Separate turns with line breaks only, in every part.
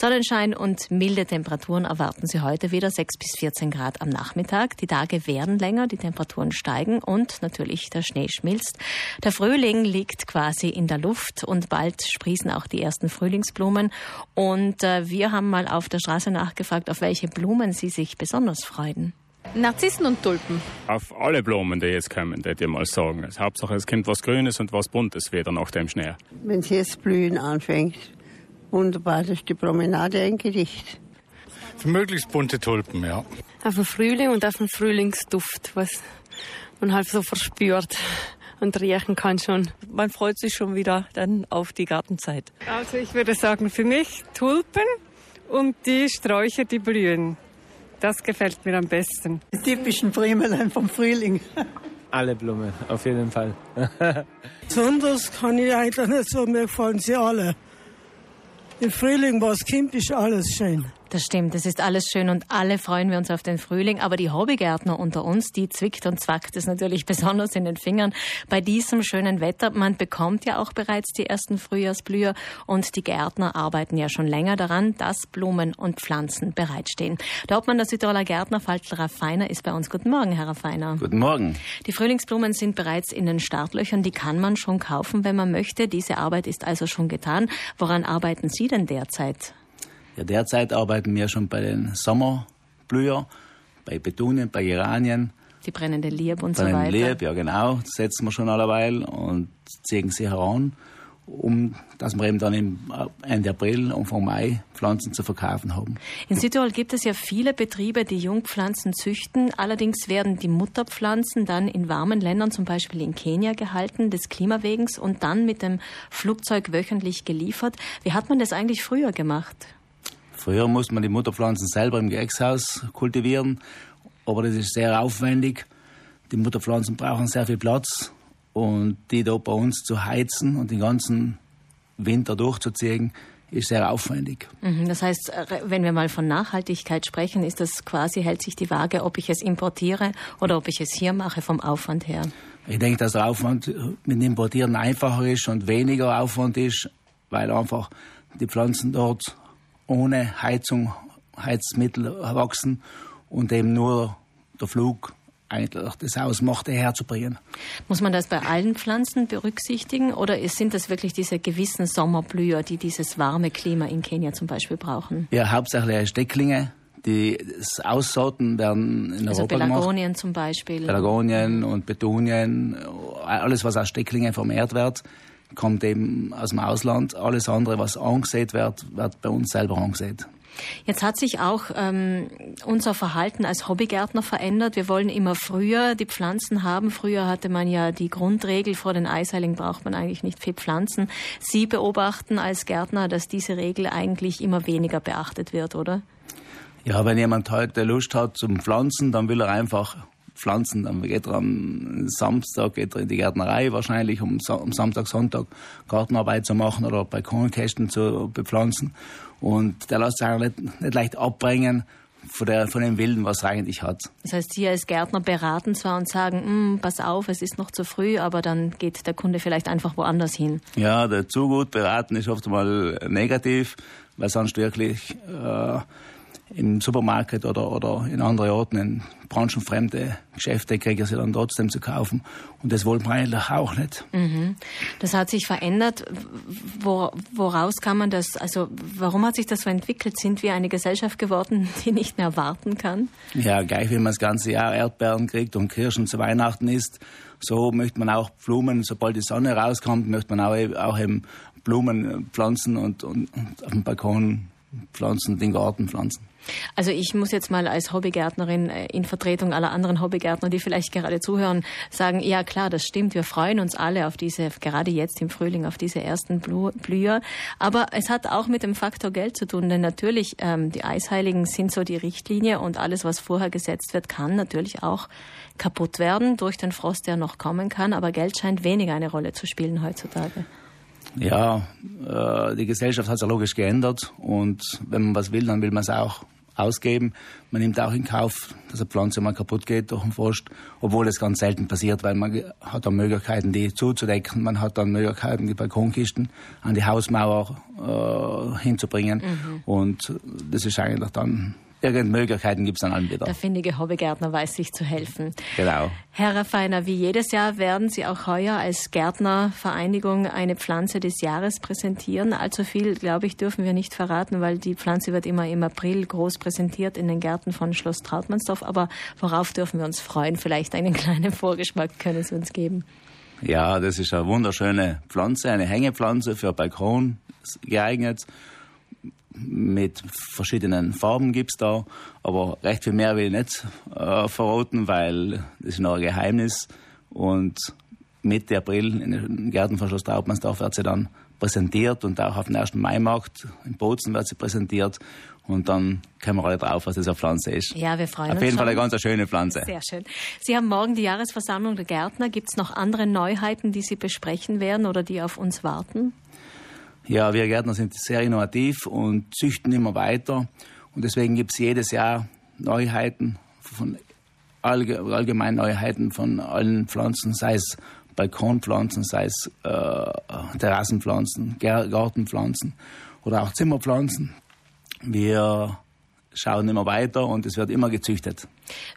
Sonnenschein und milde Temperaturen erwarten Sie heute wieder 6 bis 14 Grad am Nachmittag. Die Tage werden länger, die Temperaturen steigen und natürlich der Schnee schmilzt. Der Frühling liegt quasi in der Luft und bald sprießen auch die ersten Frühlingsblumen. Und äh, wir haben mal auf der Straße nachgefragt, auf welche Blumen Sie sich besonders freuen.
Narzissen und Tulpen.
Auf alle Blumen, die jetzt kommen, würde ich mal sagen. Also Hauptsache, es kommt was Grünes und was Buntes wieder nach dem Schnee.
Wenn es jetzt blühen anfängt, wunderbar, das ist die Promenade ein Gedicht.
Möglichst bunte Tulpen, ja.
Auf den Frühling und auf den Frühlingsduft, was man halt so verspürt und riechen kann schon.
Man freut sich schon wieder dann auf die Gartenzeit.
Also ich würde sagen, für mich Tulpen und die Sträucher, die blühen. Das gefällt mir am besten.
Die typischen Primelein vom Frühling.
Alle Blumen, auf jeden Fall.
Besonders kann ich eigentlich nicht so, mir gefallen sie alle. Im Frühling, was kommt, ist alles schön.
Das stimmt, es ist alles schön und alle freuen wir uns auf den Frühling. Aber die Hobbygärtner unter uns, die zwickt und zwackt es natürlich besonders in den Fingern bei diesem schönen Wetter. Man bekommt ja auch bereits die ersten Frühjahrsblüher und die Gärtner arbeiten ja schon länger daran, dass Blumen und Pflanzen bereitstehen. Der Obmann der Südtiroler Gärtner, Falter Raffiner, ist bei uns. Guten Morgen, Herr Raffiner.
Guten Morgen.
Die Frühlingsblumen sind bereits in den Startlöchern. Die kann man schon kaufen, wenn man möchte. Diese Arbeit ist also schon getan. Woran arbeiten Sie denn derzeit?
Ja, derzeit arbeiten wir schon bei den Sommerblüher, bei Petunien, bei Geranien.
Die brennende Lieb und
bei
so weiter.
Lieb, ja genau, das setzen wir schon alleweil und ziehen sie heran, um dass wir eben dann im Ende April, Anfang Mai Pflanzen zu verkaufen haben.
In Südtirol gibt es ja viele Betriebe, die Jungpflanzen züchten. Allerdings werden die Mutterpflanzen dann in warmen Ländern, zum Beispiel in Kenia, gehalten, des Klimawegens und dann mit dem Flugzeug wöchentlich geliefert. Wie hat man das eigentlich früher gemacht?
Früher musste man die Mutterpflanzen selber im Gewächshaus kultivieren, aber das ist sehr aufwendig. Die Mutterpflanzen brauchen sehr viel Platz und die da bei uns zu heizen und den ganzen Winter durchzuziehen, ist sehr aufwendig.
Das heißt, wenn wir mal von Nachhaltigkeit sprechen, ist das quasi, hält sich die Waage, ob ich es importiere oder ob ich es hier mache vom Aufwand her?
Ich denke, dass der Aufwand mit dem Importieren einfacher ist und weniger Aufwand ist, weil einfach die Pflanzen dort ohne Heizung, Heizmittel wachsen und eben nur der Flug eigentlich das ausmacht, herzubringen.
Muss man das bei allen Pflanzen berücksichtigen oder sind das wirklich diese gewissen Sommerblüher, die dieses warme Klima in Kenia zum Beispiel brauchen?
Ja, hauptsächlich Stecklinge. Die Aussorten werden in
also
Europa
Pelargonien
gemacht.
zum Beispiel.
Pelargonien und Petunien, alles was aus Stecklingen vermehrt wird, kommt eben aus dem Ausland. Alles andere, was angesät wird, wird bei uns selber angesät.
Jetzt hat sich auch ähm, unser Verhalten als Hobbygärtner verändert. Wir wollen immer früher die Pflanzen haben. Früher hatte man ja die Grundregel, vor den Eisheiligen braucht man eigentlich nicht viel Pflanzen. Sie beobachten als Gärtner, dass diese Regel eigentlich immer weniger beachtet wird, oder?
Ja, wenn jemand heute Lust hat zum Pflanzen, dann will er einfach pflanzen. Dann geht er am Samstag geht er in die Gärtnerei wahrscheinlich, um am Samstag, Sonntag Gartenarbeit zu machen oder Balkonkästen zu bepflanzen. Und der lässt sich nicht, nicht leicht abbringen von, der, von dem Willen, was er eigentlich hat.
Das heißt, Sie als Gärtner beraten zwar und sagen, pass auf, es ist noch zu früh, aber dann geht der Kunde vielleicht einfach woanders hin.
Ja, der zu gut beraten ist oft mal negativ, weil sonst wirklich äh, im Supermarkt oder, oder in anderen Orten, in branchenfremde Geschäfte, kriegen sie dann trotzdem zu kaufen. Und das wollen wir eigentlich auch nicht.
Mhm. Das hat sich verändert. Wo, woraus kann man das, also warum hat sich das so entwickelt? Sind wir eine Gesellschaft geworden, die nicht mehr warten kann?
Ja, gleich wie man das ganze Jahr Erdbeeren kriegt und Kirschen zu Weihnachten isst, so möchte man auch Blumen, sobald die Sonne rauskommt, möchte man auch, auch eben Blumen pflanzen und, und, und auf dem Balkon pflanzen, den Garten pflanzen.
Also ich muss jetzt mal als Hobbygärtnerin in Vertretung aller anderen Hobbygärtner, die vielleicht gerade zuhören, sagen, ja klar, das stimmt, wir freuen uns alle auf diese, gerade jetzt im Frühling, auf diese ersten Blüher. Aber es hat auch mit dem Faktor Geld zu tun, denn natürlich, ähm, die Eisheiligen sind so die Richtlinie und alles, was vorher gesetzt wird, kann natürlich auch kaputt werden durch den Frost, der noch kommen kann. Aber Geld scheint weniger eine Rolle zu spielen heutzutage.
Ja, äh, die Gesellschaft hat sich logisch geändert und wenn man was will, dann will man es auch ausgeben. Man nimmt auch in Kauf, dass eine Pflanze mal kaputt geht durch den Frost, obwohl es ganz selten passiert, weil man hat dann Möglichkeiten, die zuzudecken. Man hat dann Möglichkeiten, die Balkonkisten an die Hausmauer äh, hinzubringen. Mhm. Und das ist eigentlich dann irgendeine Möglichkeiten gibt es dann allen wieder.
Der findige Hobbygärtner weiß sich zu helfen.
Genau.
Herr Raffiner, wie jedes Jahr werden Sie auch heuer als Gärtnervereinigung eine Pflanze des Jahres präsentieren. Allzu viel, glaube ich, dürfen wir nicht verraten, weil die Pflanze wird immer im April groß präsentiert in den Gärten von Schloss Trautmannsdorf. Aber worauf dürfen wir uns freuen? Vielleicht einen kleinen Vorgeschmack können Sie uns geben.
Ja, das ist eine wunderschöne Pflanze, eine Hängepflanze für Balkon geeignet mit verschiedenen Farben gibt es da, aber recht viel mehr will ich nicht äh, verraten, weil das ist noch ein Geheimnis. Und Mitte April in den Gärten von Schloss Traubmannsdorf wird sie dann präsentiert und auch auf dem 1. Maimarkt in Bozen wird sie präsentiert. Und dann kommen wir alle drauf, was das eine Pflanze ist.
Ja, wir freuen
uns.
Auf
jeden. Fall eine ganz schöne Pflanze.
Sehr schön. Sie haben morgen die Jahresversammlung der Gärtner. Gibt es noch andere Neuheiten, die Sie besprechen werden oder die auf uns warten?
Ja, wir Gärtner sind sehr innovativ und züchten immer weiter. Und deswegen gibt es jedes Jahr Neuheiten von allgemein Neuheiten von allen Pflanzen, sei es Balkonpflanzen, sei es äh, Terrassenpflanzen, Gartenpflanzen oder auch Zimmerpflanzen. Wir schauen immer weiter und es wird immer gezüchtet.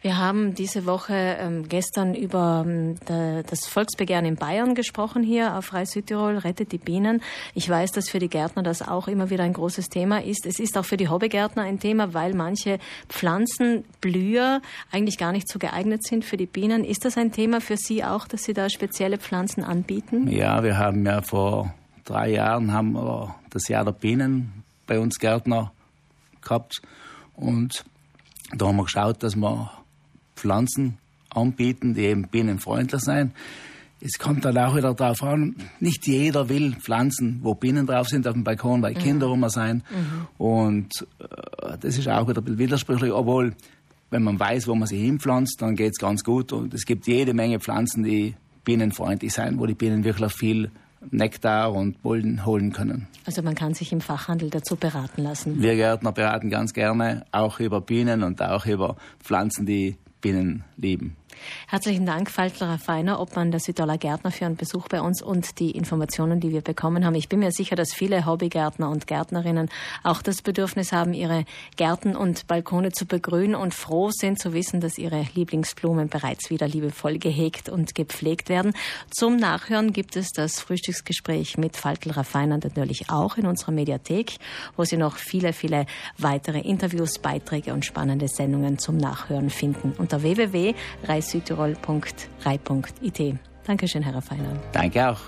Wir haben diese Woche ähm, gestern über ähm, das Volksbegehren in Bayern gesprochen hier auf Reis Südtirol, rettet die Bienen. Ich weiß, dass für die Gärtner das auch immer wieder ein großes Thema ist. Es ist auch für die Hobbygärtner ein Thema, weil manche Pflanzen, Blüher eigentlich gar nicht so geeignet sind für die Bienen. Ist das ein Thema für Sie auch, dass Sie da spezielle Pflanzen anbieten?
Ja, wir haben ja vor drei Jahren haben wir das Jahr der Bienen bei uns Gärtner gehabt. Und da haben wir geschaut, dass wir Pflanzen anbieten, die eben bienenfreundlich sind. Es kommt dann auch wieder darauf an, nicht jeder will Pflanzen, wo Bienen drauf sind auf dem Balkon, weil mhm. Kinder rum sein. Mhm. Und äh, das ist auch wieder ein bisschen widersprüchlich, obwohl, wenn man weiß, wo man sie hinpflanzt, dann geht es ganz gut. Und es gibt jede Menge Pflanzen, die bienenfreundlich sind, wo die Bienen wirklich viel Nektar und Pollen holen können.
Also man kann sich im Fachhandel dazu beraten lassen.
Wir Gärtner beraten ganz gerne auch über Bienen und auch über Pflanzen, die Bienen lieben.
Herzlichen Dank, Faltler Feiner, Obmann der Südtaler Gärtner, für einen Besuch bei uns und die Informationen, die wir bekommen haben. Ich bin mir sicher, dass viele Hobbygärtner und Gärtnerinnen auch das Bedürfnis haben, ihre Gärten und Balkone zu begrünen und froh sind zu wissen, dass ihre Lieblingsblumen bereits wieder liebevoll gehegt und gepflegt werden. Zum Nachhören gibt es das Frühstücksgespräch mit Faltler Feiner natürlich auch in unserer Mediathek, wo Sie noch viele, viele weitere Interviews, Beiträge und spannende Sendungen zum Nachhören finden. Unter www.reis südtirol.rei.it. Dankeschön, Herr Feiner.
Danke auch.